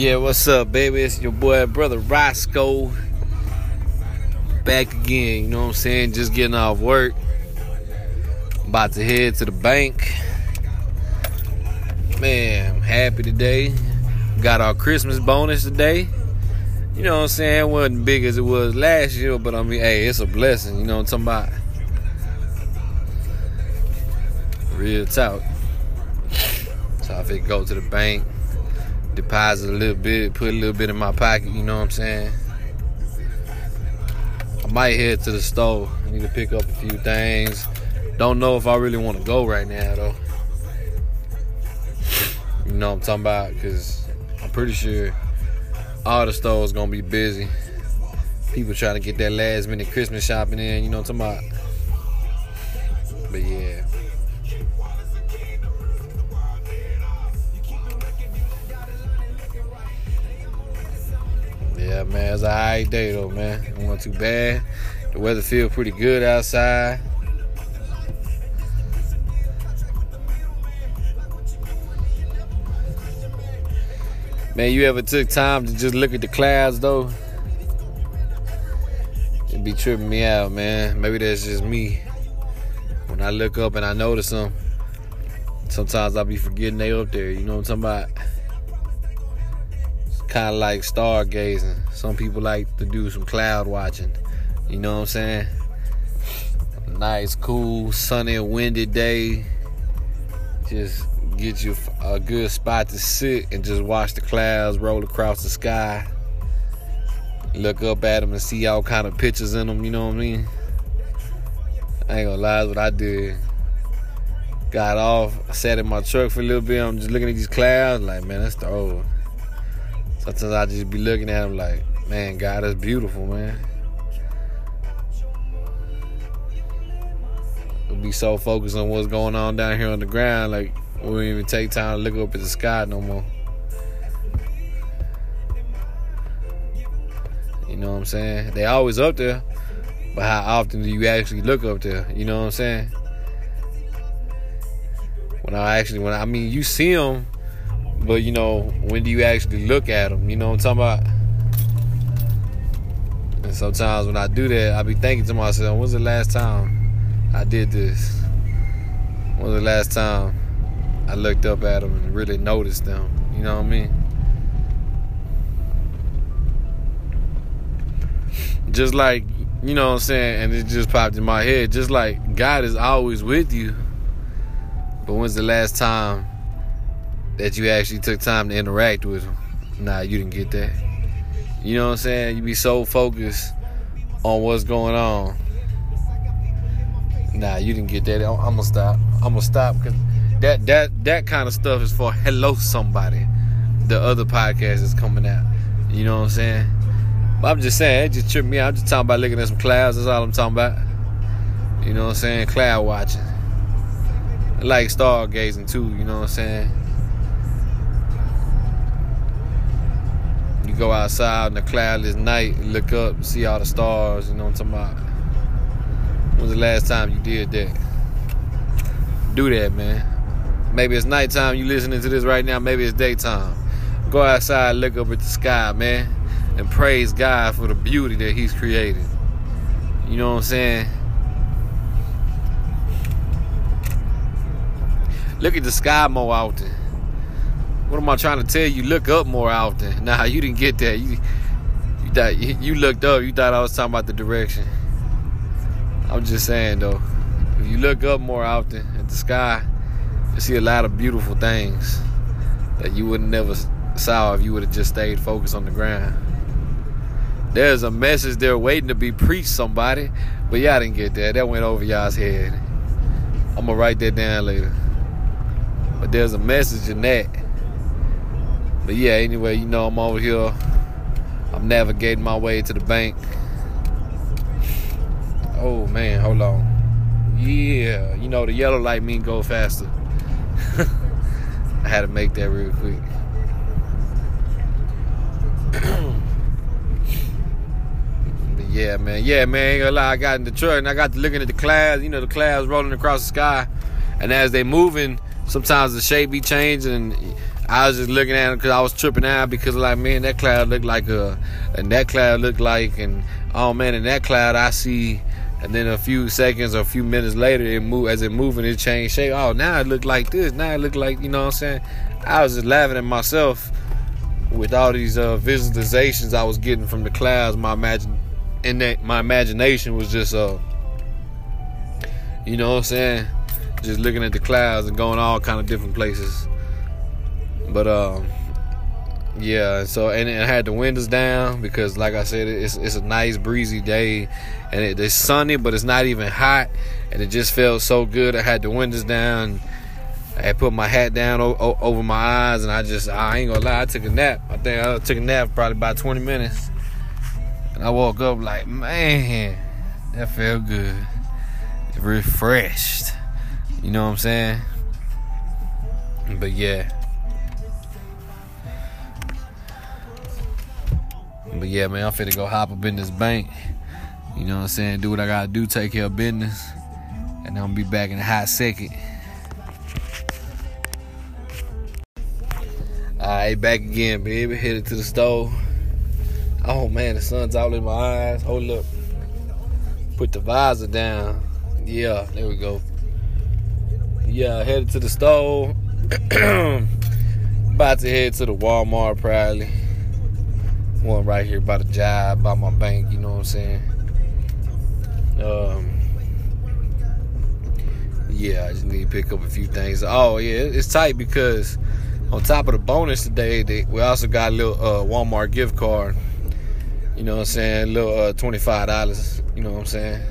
Yeah, what's up, baby? It's your boy, brother Roscoe. Back again, you know what I'm saying? Just getting off work. About to head to the bank. Man, I'm happy today. Got our Christmas bonus today. You know what I'm saying? It wasn't big as it was last year, but I mean, hey, it's a blessing. You know what I'm talking about? Real talk. So I think go to the bank, deposit a little bit, put a little bit in my pocket, you know what I'm saying? I might head to the store. I need to pick up a few things. Don't know if I really want to go right now though. You know what I'm talking about? Because I'm pretty sure all the stores gonna be busy. People trying to get that last minute Christmas shopping in, you know what I'm talking about? But yeah. Yeah, man, it's a high day though, man. It wasn't too bad. The weather feel pretty good outside. Man, you ever took time to just look at the clouds though? It'd be tripping me out, man. Maybe that's just me. When I look up and I notice them, sometimes I'll be forgetting they up there. You know what I'm talking about? Kind of like stargazing. Some people like to do some cloud watching. You know what I'm saying? Nice, cool, sunny, windy day. Just get you a good spot to sit and just watch the clouds roll across the sky. Look up at them and see all kind of pictures in them. You know what I mean? I ain't gonna lie, that's what I did. Got off, sat in my truck for a little bit. I'm just looking at these clouds, like man, that's the old. Sometimes I just be looking at them like, man, God, that's beautiful, man. We'll be so focused on what's going on down here on the ground, like we don't even take time to look up at the sky no more. You know what I'm saying? They always up there, but how often do you actually look up there? You know what I'm saying? When I actually, when I, I mean, you see them, but you know, when do you actually look at them? You know what I'm talking about? And sometimes when I do that, I be thinking to myself, when's the last time I did this? When was the last time I looked up at them and really noticed them? You know what I mean? Just like, you know what I'm saying, and it just popped in my head, just like God is always with you. But when's the last time that you actually took time to interact with him? Nah, you didn't get that. You know what I'm saying? You be so focused on what's going on Nah, you didn't get that. I'm gonna stop. I'm gonna stop because that that that kind of stuff is for hello somebody. The other podcast is coming out. You know what I'm saying? But I'm just saying, it just tripped me out. I'm just talking about looking at some clouds. That's all I'm talking about. You know what I'm saying? Cloud watching. I like stargazing too. You know what I'm saying? Go outside in the cloudless night, look up, see all the stars. You know what I'm talking about? When was the last time you did that? Do that, man. Maybe it's nighttime you listening to this right now, maybe it's daytime. Go outside, look up at the sky, man, and praise God for the beauty that He's created. You know what I'm saying? Look at the sky more often. What am I trying to tell you? Look up more often. Nah, you didn't get that. You you thought you looked up. You thought I was talking about the direction. I'm just saying though, if you look up more often at the sky, you see a lot of beautiful things that you would never saw if you would have just stayed focused on the ground. There's a message there waiting to be preached somebody, but y'all didn't get that. That went over y'all's head. I'm gonna write that down later. But there's a message in that. But yeah, anyway, you know I'm over here. I'm navigating my way to the bank. Oh man, hold on. Yeah, you know the yellow light mean go faster. I had to make that real quick. yeah, man. Yeah, man. Ain't gonna lie. I got in the truck and I got to looking at the clouds. You know, the clouds rolling across the sky, and as they moving, sometimes the shape be changing. I was just looking at him because I was tripping out because like man that cloud looked like a and that cloud looked like and oh man in that cloud I see and then a few seconds or a few minutes later it move as it moving it changed shape. Oh now it looked like this. Now it looked like you know what I'm saying? I was just laughing at myself with all these uh, visualizations I was getting from the clouds. My imagine and that my imagination was just uh you know what I'm saying? Just looking at the clouds and going all kind of different places but um, yeah. So and it had the windows down because, like I said, it's it's a nice breezy day, and it, it's sunny, but it's not even hot, and it just felt so good. I had the windows down. I had put my hat down o- o- over my eyes, and I just I ain't gonna lie, I took a nap. I think I took a nap probably about 20 minutes, and I woke up like, man, that felt good, refreshed. You know what I'm saying? But yeah. But yeah, man, I'm finna go hop up in this bank. You know what I'm saying? Do what I gotta do, take care of business. And I'm gonna be back in a hot second. Alright, back again, baby. Headed to the stove. Oh man, the sun's all in my eyes. Hold up. Put the visor down. Yeah, there we go. Yeah, headed to the stove. About to head to the Walmart probably. One right here by the job, by my bank, you know what I'm saying? Um, yeah, I just need to pick up a few things. Oh, yeah, it's tight because on top of the bonus today, they, we also got a little uh, Walmart gift card. You know what I'm saying? A little uh, $25, you know what I'm saying?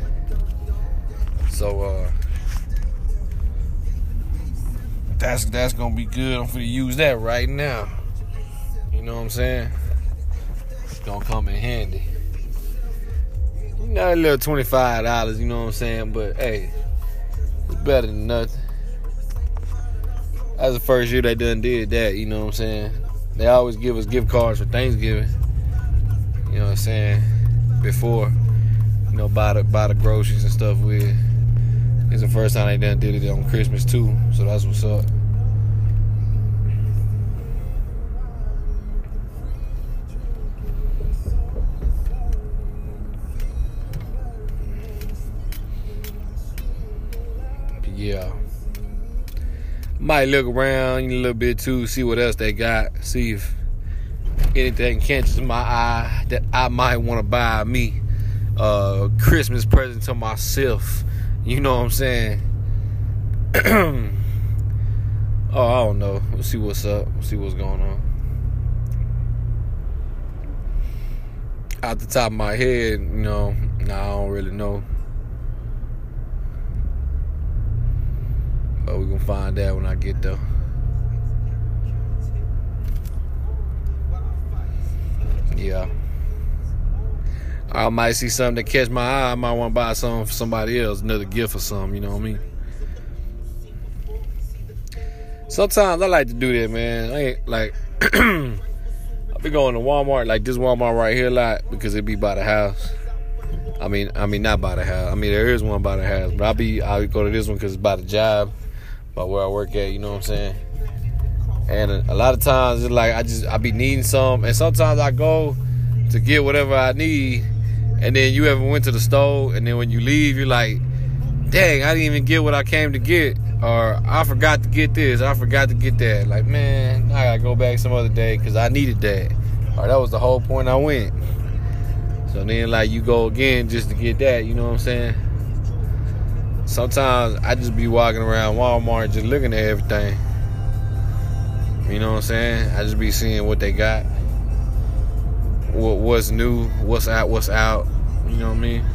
So, uh, that's that's gonna be good. I'm gonna use that right now. You know what I'm saying? Gonna come in handy. You know, a little twenty five dollars. You know what I'm saying? But hey, it's better than nothing. That's the first year they done did that. You know what I'm saying? They always give us gift cards for Thanksgiving. You know what I'm saying? Before, you know, buy the buy the groceries and stuff with. It's the first time they done did it on Christmas too. So that's what's up. Yeah. Might look around a little bit too, see what else they got, see if anything catches my eye that I might want to buy me a Christmas present to myself. You know what I'm saying? oh, I don't know. Let's see what's up. Let's see what's going on. Out the top of my head, you know, nah, I don't really know. Find out when I get there. Yeah. I might see something that catch my eye. I might want to buy something for somebody else, another gift or something. You know what I mean? Sometimes I like to do that, man. I ain't like I be going to Walmart, like this Walmart right here, a lot because it be by the house. I mean, I mean not by the house. I mean there is one by the house, but I be I go to this one because it's by the job by where I work at, you know what I'm saying? And a, lot of times it's like I just I be needing some and sometimes I go to get whatever I need and then you ever went to the store and then when you leave you're like, dang, I didn't even get what I came to get or I forgot to get this, I forgot to get that. Like, man, I gotta go back some other day because I needed that. Or that was the whole point I went. So then like you go again just to get that, you know what I'm saying? Sometimes I just be walking around Walmart just looking at everything. You know what I'm saying? I just be seeing what they got, what what's new, what's out, what's out. You know what I mean?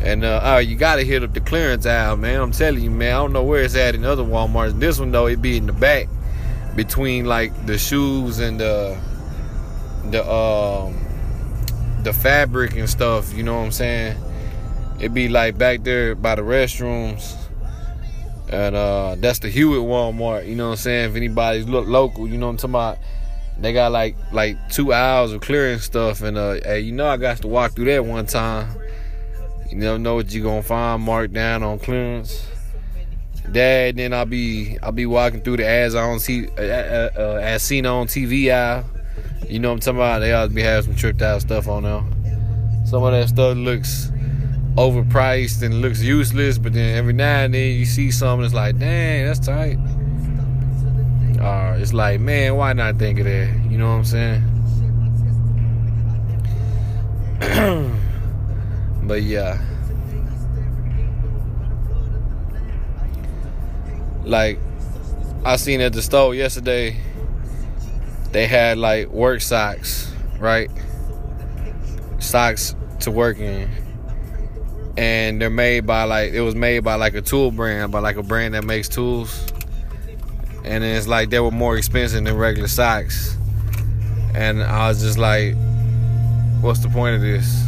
And uh, oh, you gotta hit up the clearance aisle, man. I'm telling you, man. I don't know where it's at in other WalMarts. This one though, it be in the back, between like the shoes and the the um the fabric and stuff. You know what I'm saying? It be like back there by the restrooms. And uh, that's the Hewitt Walmart, you know what I'm saying? If anybody's look local, you know what I'm talking about. They got like like two hours of clearing stuff, and uh, hey, you know I got to walk through that one time. You never know what you're gonna find marked down on clearance. that. Then I'll be I'll be walking through the ads on T uh, uh, uh, as seen on TV. You know what I'm talking about? They always be having some tricked out stuff on there. Some of that stuff looks overpriced and looks useless, but then every now and then you see something that's like, dang, that's tight. Uh, it's like, man, why not think of that? You know what I'm saying? but yeah. Like I seen at the store yesterday, they had like work socks, right? Socks to work in. And they're made by like it was made by like a tool brand, by like a brand that makes tools. And it's like they were more expensive than regular socks. And I was just like, what's the point of this?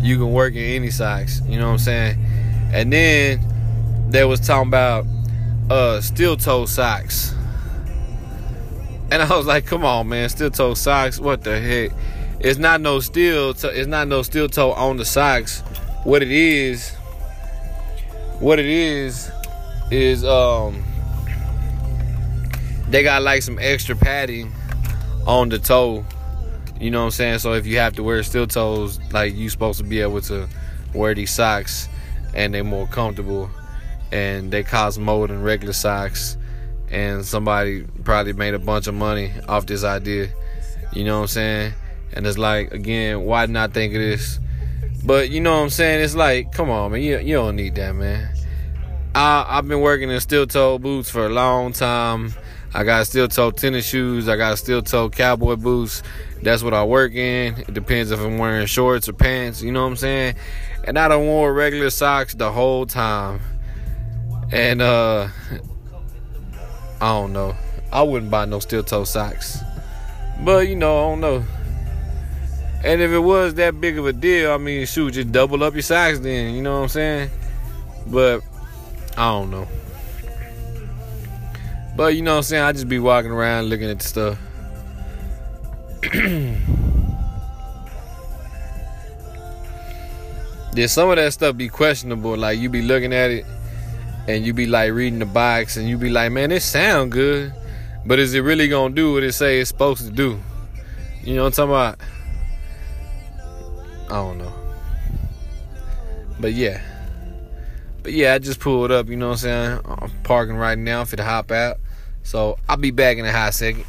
You can work in any socks, you know what I'm saying? And then they was talking about uh, steel toe socks. And I was like, come on, man, steel toe socks. What the heck? It's not no steel. To- it's not no steel toe on the socks. What it is, what it is, is um, they got like some extra padding on the toe. You know what I'm saying? So if you have to wear steel toes, like you supposed to be able to wear these socks, and they're more comfortable and they cost more than regular socks. And somebody probably made a bunch of money off this idea. You know what I'm saying? And it's like, again, why not think of this? But you know what I'm saying? It's like, come on, man. You, you don't need that, man. I, I've been working in steel toe boots for a long time. I got steel toe tennis shoes. I got steel toe cowboy boots. That's what I work in. It depends if I'm wearing shorts or pants. You know what I'm saying? And I don't wear regular socks the whole time. And uh I don't know. I wouldn't buy no steel toe socks. But you know, I don't know. And if it was that big of a deal, I mean, shoot, just double up your socks then, you know what I'm saying? But I don't know. But you know what I'm saying? I just be walking around looking at the stuff. Did some of that stuff be questionable? Like you be looking at it and you be like reading the box and you be like, man, it sound good, but is it really gonna do what it say it's supposed to do? You know what I'm talking about? I don't know. But yeah. But yeah, I just pulled up, you know what I'm saying? I'm parking right now for the hop out. So I'll be back in a hot second.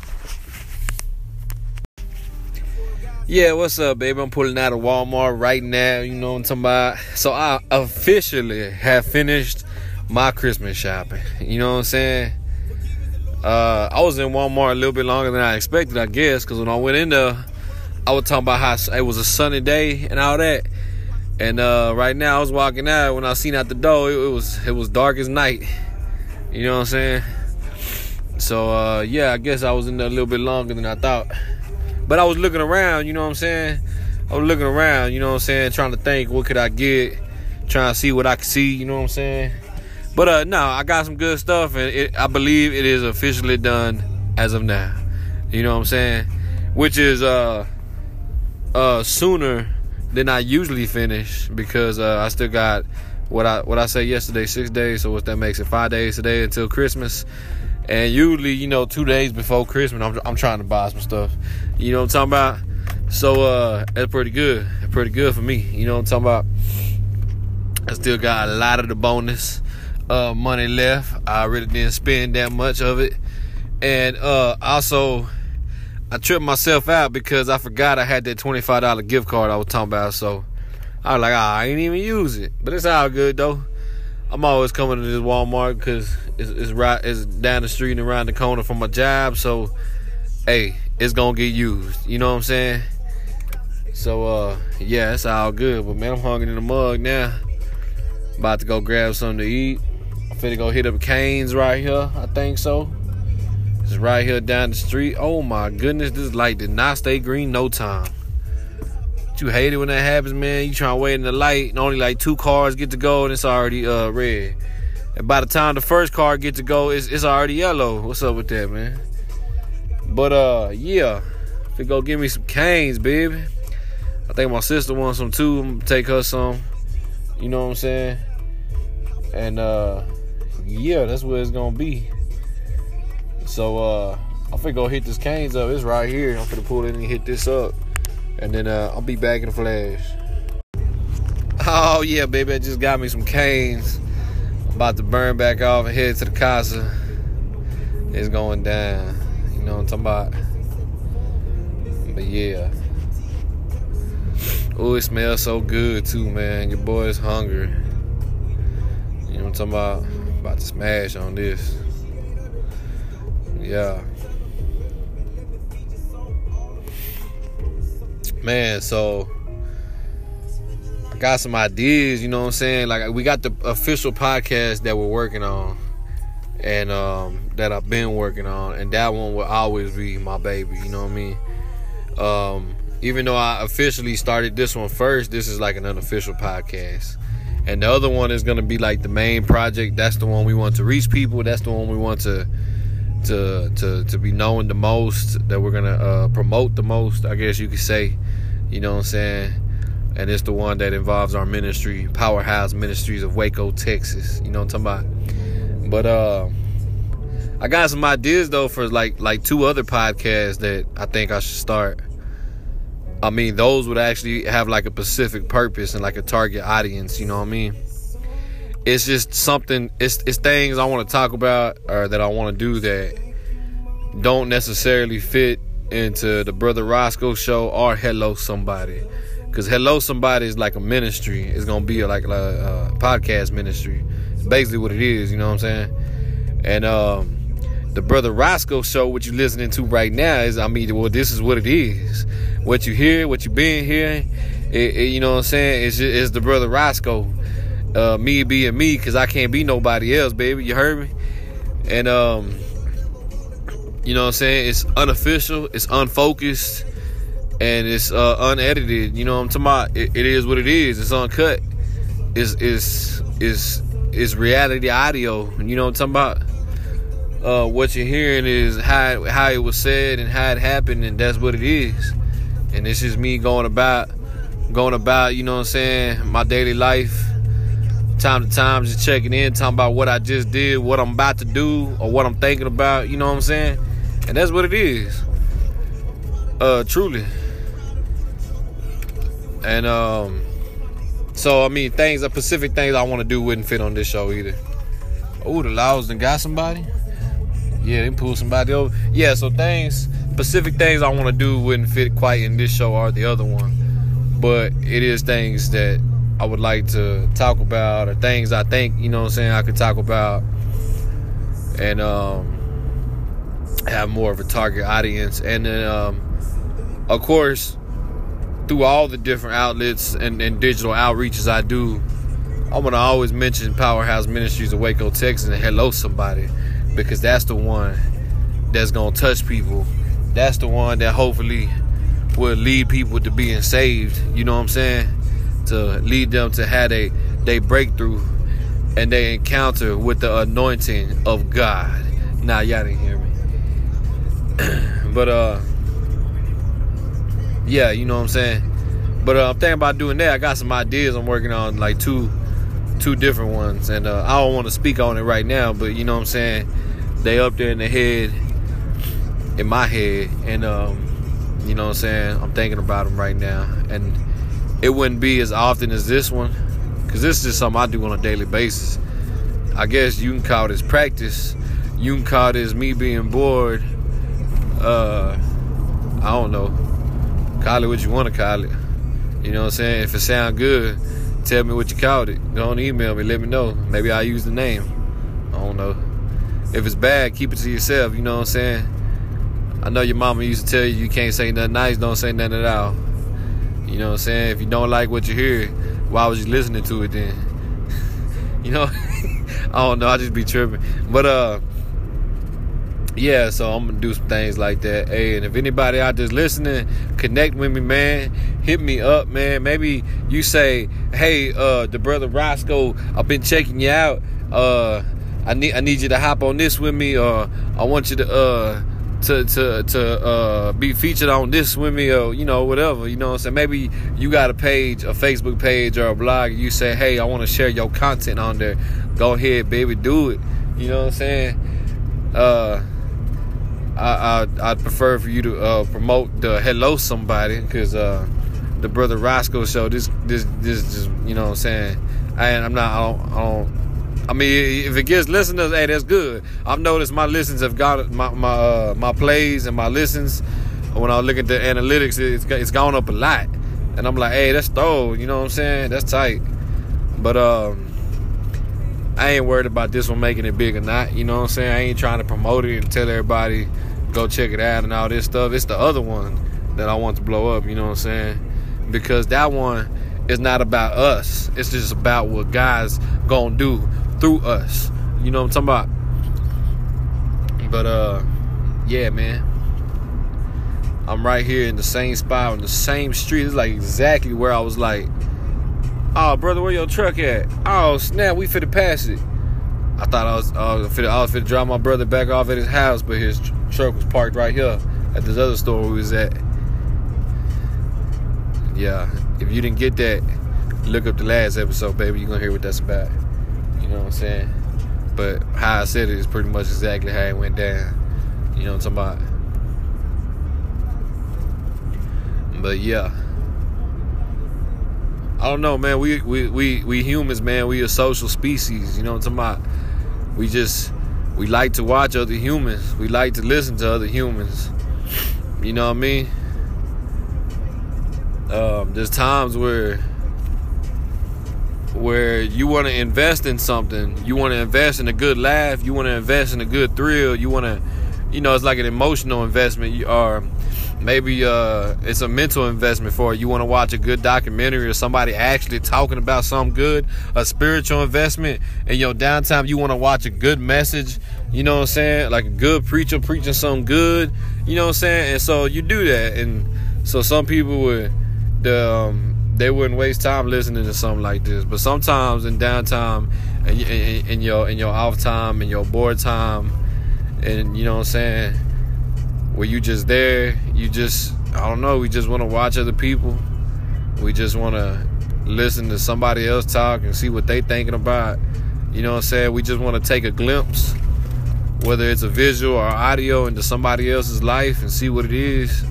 Yeah, what's up, baby? I'm pulling out of Walmart right now, you know what I'm talking about? So I officially have finished my Christmas shopping. You know what I'm saying? Uh, I was in Walmart a little bit longer than I expected, I guess, because when I went in there, I was talking about how it was a sunny day and all that. And uh, right now, I was walking out. When I seen out the door, it, it, was it was dark as night. You know what I'm saying? So uh, yeah, I guess I was in there a little bit longer than I thought. But I was looking around. You know what I'm saying? I was looking around. You know what I'm saying? Trying to think, what could I get? Trying to see what I could see. You know what I'm saying? But uh, no, I got some good stuff, and it, I believe it is officially done as of now. You know what I'm saying? Which is uh uh sooner than I usually finish because uh, I still got what I what I said yesterday, six days. So what that makes it five days today until Christmas. And usually, you know, two days before Christmas, I'm, I'm trying to buy some stuff. You know what I'm talking about? So uh, that's pretty good. Pretty good for me. You know what I'm talking about? I still got a lot of the bonus uh, money left. I really didn't spend that much of it. And uh, also, I tripped myself out because I forgot I had that $25 gift card I was talking about. So I was like, oh, I ain't even use it. But it's all good though. I'm always coming to this Walmart because it's, it's right, it's down the street and around the corner from my job. So, hey, it's gonna get used. You know what I'm saying? So, uh, yeah, it's all good. But man, I'm hungry in the mug now. About to go grab something to eat. I'm finna go hit up Cane's right here. I think so. It's right here down the street. Oh my goodness, this light did not stay green no time. You hate it when that happens, man. You trying to wait in the light, and only like two cars get to go, and it's already uh red. And by the time the first car get to go, it's it's already yellow. What's up with that, man? But uh, yeah, if you go give me some Cane's, baby. I think my sister wants some too. I'm gonna take her some. You know what I'm saying? And uh, yeah, that's where it's gonna be. So uh I'm finna go hit this Cane's up. It's right here. I'm finna pull in and hit this up. And then uh, I'll be back in a flash. Oh yeah, baby, I just got me some Cane's. I'm about to burn back off and head to the casa. It's going down. You know what I'm talking about? But yeah. Oh, it smells so good too, man. Your boy's hungry. You know what I'm talking about? About to smash on this. Yeah. Man, so I got some ideas, you know what I'm saying? Like we got the official podcast that we're working on and um, that I've been working on, and that one will always be my baby, you know what I mean? Um, even though I officially started this one first, this is like an unofficial podcast. And the other one is gonna be like the main project. That's the one we want to reach people. That's the one we want to to to to be known the most. That we're gonna uh, promote the most. I guess you could say. You know what I'm saying? And it's the one that involves our ministry, Powerhouse Ministries of Waco, Texas. You know what I'm talking about? But uh I got some ideas though for like like two other podcasts that I think I should start. I mean, those would actually have like a specific purpose and like a target audience, you know what I mean? It's just something it's it's things I want to talk about or that I want to do that don't necessarily fit into the Brother Roscoe show or Hello Somebody. Because Hello Somebody is like a ministry. It's to be like a, a, podcast ministry. It's basically what it is, you know what I'm saying? And um, the Brother Roscoe show, what you're listening to right now, is, I mean, well, this is what it is. What you hear, what you been hearing, it, it, you know what I'm saying? It's, it's the Brother Roscoe. Uh, me being me, because I can't be nobody else, baby. You heard me? And, um, you know what I'm saying? It's unofficial, it's unfocused, and it's uh, unedited. You know what I'm talking about? It, it is what it is. It's uncut. It's it's it's it's reality audio. You know what I'm talking about? Uh, what you're hearing is how how it was said and how it happened, and that's what it is. And this is me going about going about. You know what I'm saying? My daily life. Time to time, just checking in, talking about what I just did, what I'm about to do, or what I'm thinking about. You know what I'm saying? And that's what it is. Uh truly. And um so I mean things, the specific things I want to do wouldn't fit on this show either. Oh, the laws done got somebody? Yeah, they pulled somebody over. Yeah, so things specific things I want to do wouldn't fit quite in this show or the other one. But it is things that I would like to talk about or things I think, you know what I'm saying, I could talk about. And um have more of a target audience. And then, um, of course, through all the different outlets and, and digital outreaches I do, I want to always mention Powerhouse Ministries of Waco, Texas, and hello somebody, because that's the one that's gonna touch people. That's the one that hopefully will lead people to being saved. You know what I'm saying? To lead them to have a they breakthrough and they encounter with the anointing of God. Now nah, y'all didn't hear me. but uh yeah, you know what I'm saying? But uh, I'm thinking about doing that. I got some ideas I'm working on, like two two different ones. And uh, I don't want to speak on it right now, but you know what I'm saying? They up there in the head, in my head. And, um, you know what I'm saying? I'm thinking about them right now. And it wouldn't be as often as this one, because this is something I do on a daily basis. I guess you can call this practice. You can call this me being bored uh, I don't know. Call it what you want to call it. You know what I'm saying? If it sound good, tell me what you called it. Go on email me, let me know. Maybe I'll use the name. I don't know. If it's bad, keep it to yourself. You know what I'm saying? I know your mama used to tell you you can't say nothing nice, don't say nothing at all. You know what I'm saying? If you don't like what you hear, why was you listening to it then? you know? I don't know. I just be tripping. But uh yeah, so I'm gonna do some things like that. Hey, and if anybody out there's listening, connect with me, man. Hit me up, man. Maybe you say, "Hey, uh, the brother Roscoe, I've been checking you out. Uh, I need I need you to hop on this with me, or I want you to uh to to to uh, be featured on this with me or you know whatever you know what I'm saying? Maybe you got a page a Facebook page or a blog you say hey I want to share your content on there. Go ahead baby do it. You know what I'm saying? Uh I, I I'd prefer for you to uh, promote the hello somebody because uh, the brother Roscoe show this this this just you know what I'm saying? I I'm not I don't, I don't I mean, if it gets listeners, hey, that's good. I've noticed my listens have got my my uh, my plays and my listens. When I look at the analytics, it's it's gone up a lot, and I'm like, hey, that's dope. You know what I'm saying? That's tight. But um, I ain't worried about this one making it big or not. You know what I'm saying? I ain't trying to promote it and tell everybody go check it out and all this stuff. It's the other one that I want to blow up. You know what I'm saying? Because that one is not about us. It's just about what God's gonna do through us. You know what I'm talking about? But uh yeah, man. I'm right here in the same spot on the same street. It's like exactly where I was like, oh brother, where your truck at? Oh snap, we finna pass it. I thought I was uh, finna, I was finna drop my brother back off at his house, but his tr- truck was parked right here at this other store we was at. Yeah, if you didn't get that, look up the last episode, baby. You're gonna hear what that's about. You know what I'm saying? But how I said it is pretty much exactly how it went down. You know what I'm talking about? But yeah. I don't know, man. We we we we humans, man. We a social species. You know what I'm talking about? We just we like to watch other humans. We like to listen to other humans. You know what I mean? Um, there's times where where you want to invest in something. You want to invest in a good laugh. You want to invest in a good thrill. You want to, you know, it's like an emotional investment. Or maybe uh, it's a mental investment for you. You want to watch a good documentary or somebody actually talking about something good. A spiritual investment. In your downtime, you want to watch a good message. You know what I'm saying? Like a good preacher preaching something good. You know what I'm saying? And so you do that. And so some people would the um, they wouldn't waste time listening to something like this. But sometimes in downtime, and in, in, your in your off time, in your bored time, and you know what I'm saying, where you just there, you just I don't know, we just want to watch other people. We just want to listen to somebody else talk and see what they thinking about. You know what I'm saying? We just want to take a glimpse, whether it's a visual or audio, into somebody else's life and see what it is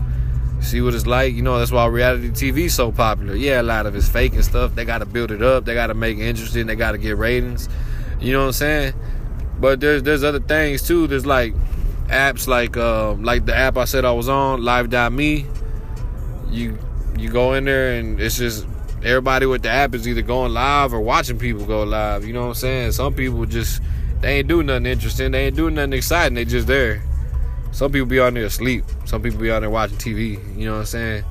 see what it's like. You know, that's why reality TV is so popular. Yeah, a lot of it's fake and stuff. They got to build it up. They got to make it interesting. They got to get ratings. You know what I'm saying? But there's there's other things too. There's like apps like uh, like the app I said I was on, Live.me. You you go in there and it's just everybody with the app is either going live or watching people go live. You know what I'm saying? Some people just they ain't doing nothing interesting. They ain't doing nothing exciting. They just there. Some people be on there asleep. Some people be on there watching TV. You know what I'm saying?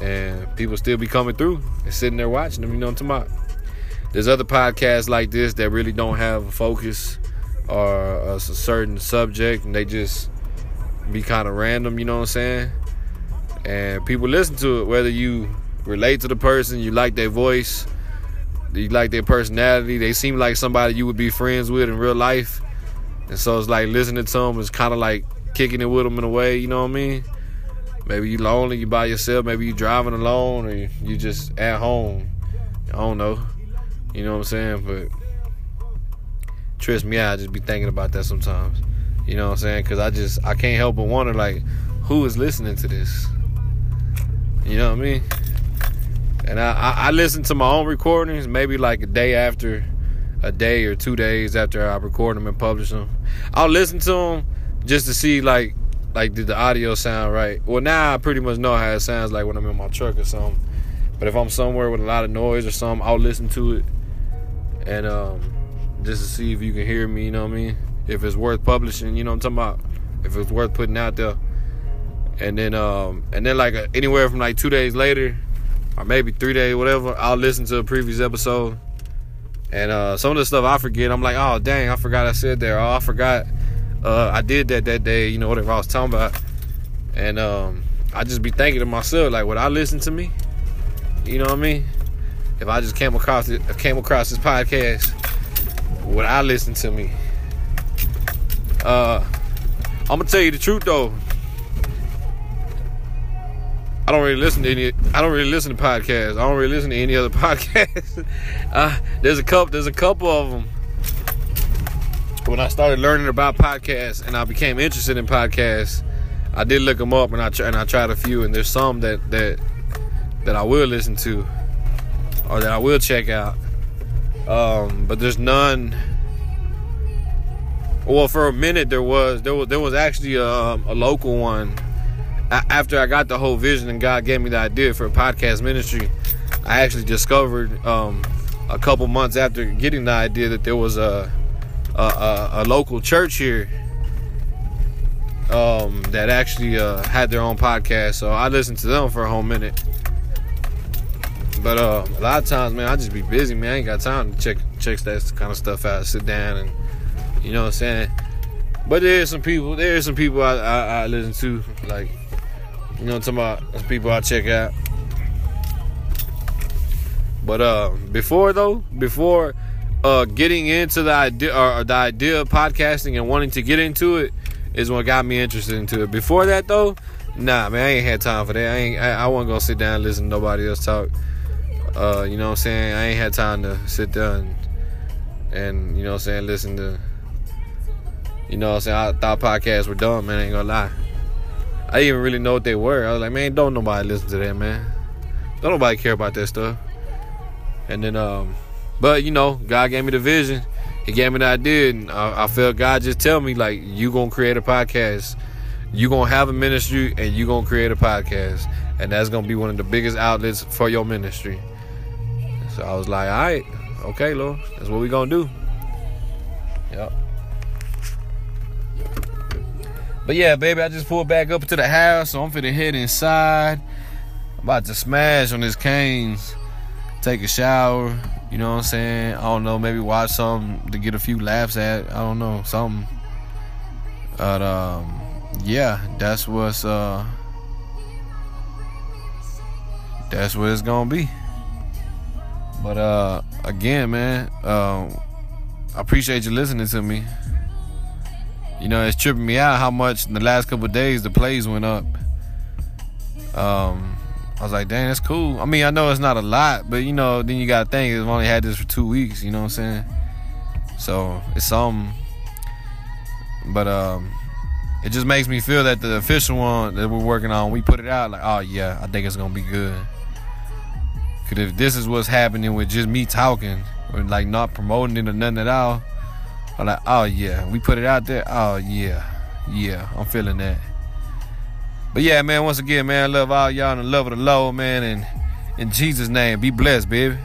And people still be coming through and sitting there watching them. You know what I'm talking about? There's other podcasts like this that really don't have a focus or a certain subject, and they just be kind of random. You know what I'm saying? And people listen to it, whether you relate to the person, you like their voice, you like their personality. They seem like somebody you would be friends with in real life. And so it's like listening to them is kind of like kicking it with them in a way, you know what I mean? Maybe you lonely, you by yourself, maybe you driving alone, or you just at home. I don't know. You know what I'm saying? But trust me, I just be thinking about that sometimes. You know what I'm saying? Because I just I can't help but wonder like who is listening to this. You know what I mean? And I, I, I listen to my own recordings maybe like a day after, a day or two days after I record them and publish them. I'll listen to them just to see like like did the audio sound right. Well, now I pretty much know how it sounds like when I'm in my truck or something. But if I'm somewhere with a lot of noise or something, I'll listen to it and um, just to see if you can hear me. You know what I mean? If it's worth publishing, you know what I'm talking about. If it's worth putting out there. And then um, and then like uh, anywhere from like two days later, or maybe three days, whatever, I'll listen to a previous episode. And uh, some of the stuff I forget, I'm like, oh dang, I forgot I said there. Oh, I forgot uh, I did that that day, you know, whatever I was talking about. And um, I just be thinking to myself, like, would I listen to me? You know what I mean? If I just came across it, came across this podcast, would I listen to me? Uh, I'm gonna tell you the truth though. I don't really listen to any. I don't really listen to podcasts. I don't really listen to any other podcasts. uh, there's a couple. There's a couple of them. When I started learning about podcasts and I became interested in podcasts, I did look them up and I and I tried a few. And there's some that that that I will listen to or that I will check out. Um, but there's none. Well, for a minute there was there was there was actually a, a local one after I got the whole vision and God gave me the idea for a podcast ministry, I actually discovered um, a couple months after getting the idea that there was a a, a, local church here um, that actually uh, had their own podcast. So I listened to them for a whole minute. But uh, a lot of times, man, I just be busy, man. I ain't got time to check check that kind of stuff out. Sit down and you know what I'm saying. But there's some people. There's some people I, I, I listen to like you know what I'm talking about? That's people I check out. But uh, before though, before uh, getting into the idea or the idea of podcasting and wanting to get into it is what got me interested into it. Before that though, nah, man, I ain't had time for that. I ain't. I, I wasn't gonna sit down and listen to nobody else talk. Uh, you know what I'm saying? I ain't had time to sit down and, and you know what I'm saying, listen to. You know what I'm saying? I thought podcasts were dumb, man. I ain't gonna lie. I didn't even really know what they were. I was like, man, don't nobody listen to that, man. Don't nobody care about that stuff. And then, um, but you know, God gave me the vision. He gave me the idea, and I, I felt God just tell me like, you gonna create a podcast. You gonna have a ministry, and you gonna create a podcast, and that's gonna be one of the biggest outlets for your ministry. So I was like, all right, okay, Lord, that's what we gonna do. Yep. But yeah, baby, I just pulled back up to the house, so I'm finna head inside. I'm about to smash on this Cane's, take a shower. You know what I'm saying? I don't know, maybe watch something to get a few laughs at. I don't know, something. But um, yeah, that's what's uh, that's what it's gonna be. But uh, again, man, um, I appreciate you listening to me you know, it's tripping me out how much in the last couple days the plays went up. Um, was like, dang, that's cool. I mean, I know it's not a lot, but you know, then you gotta think we've only had this for two weeks. You know what I'm saying? So it's some, but um, it just makes me feel that the official one that we're working on, we put it out like, oh yeah, I think it's gonna be good. Cause if this is what's happening with just me talking, or like not promoting it or nothing at all I'm like, oh yeah, we put it out there. Oh yeah, yeah, I'm feeling that. But yeah, man, once again, man, love all y'all and love of the Lord, man, and in Jesus' name, be blessed, baby.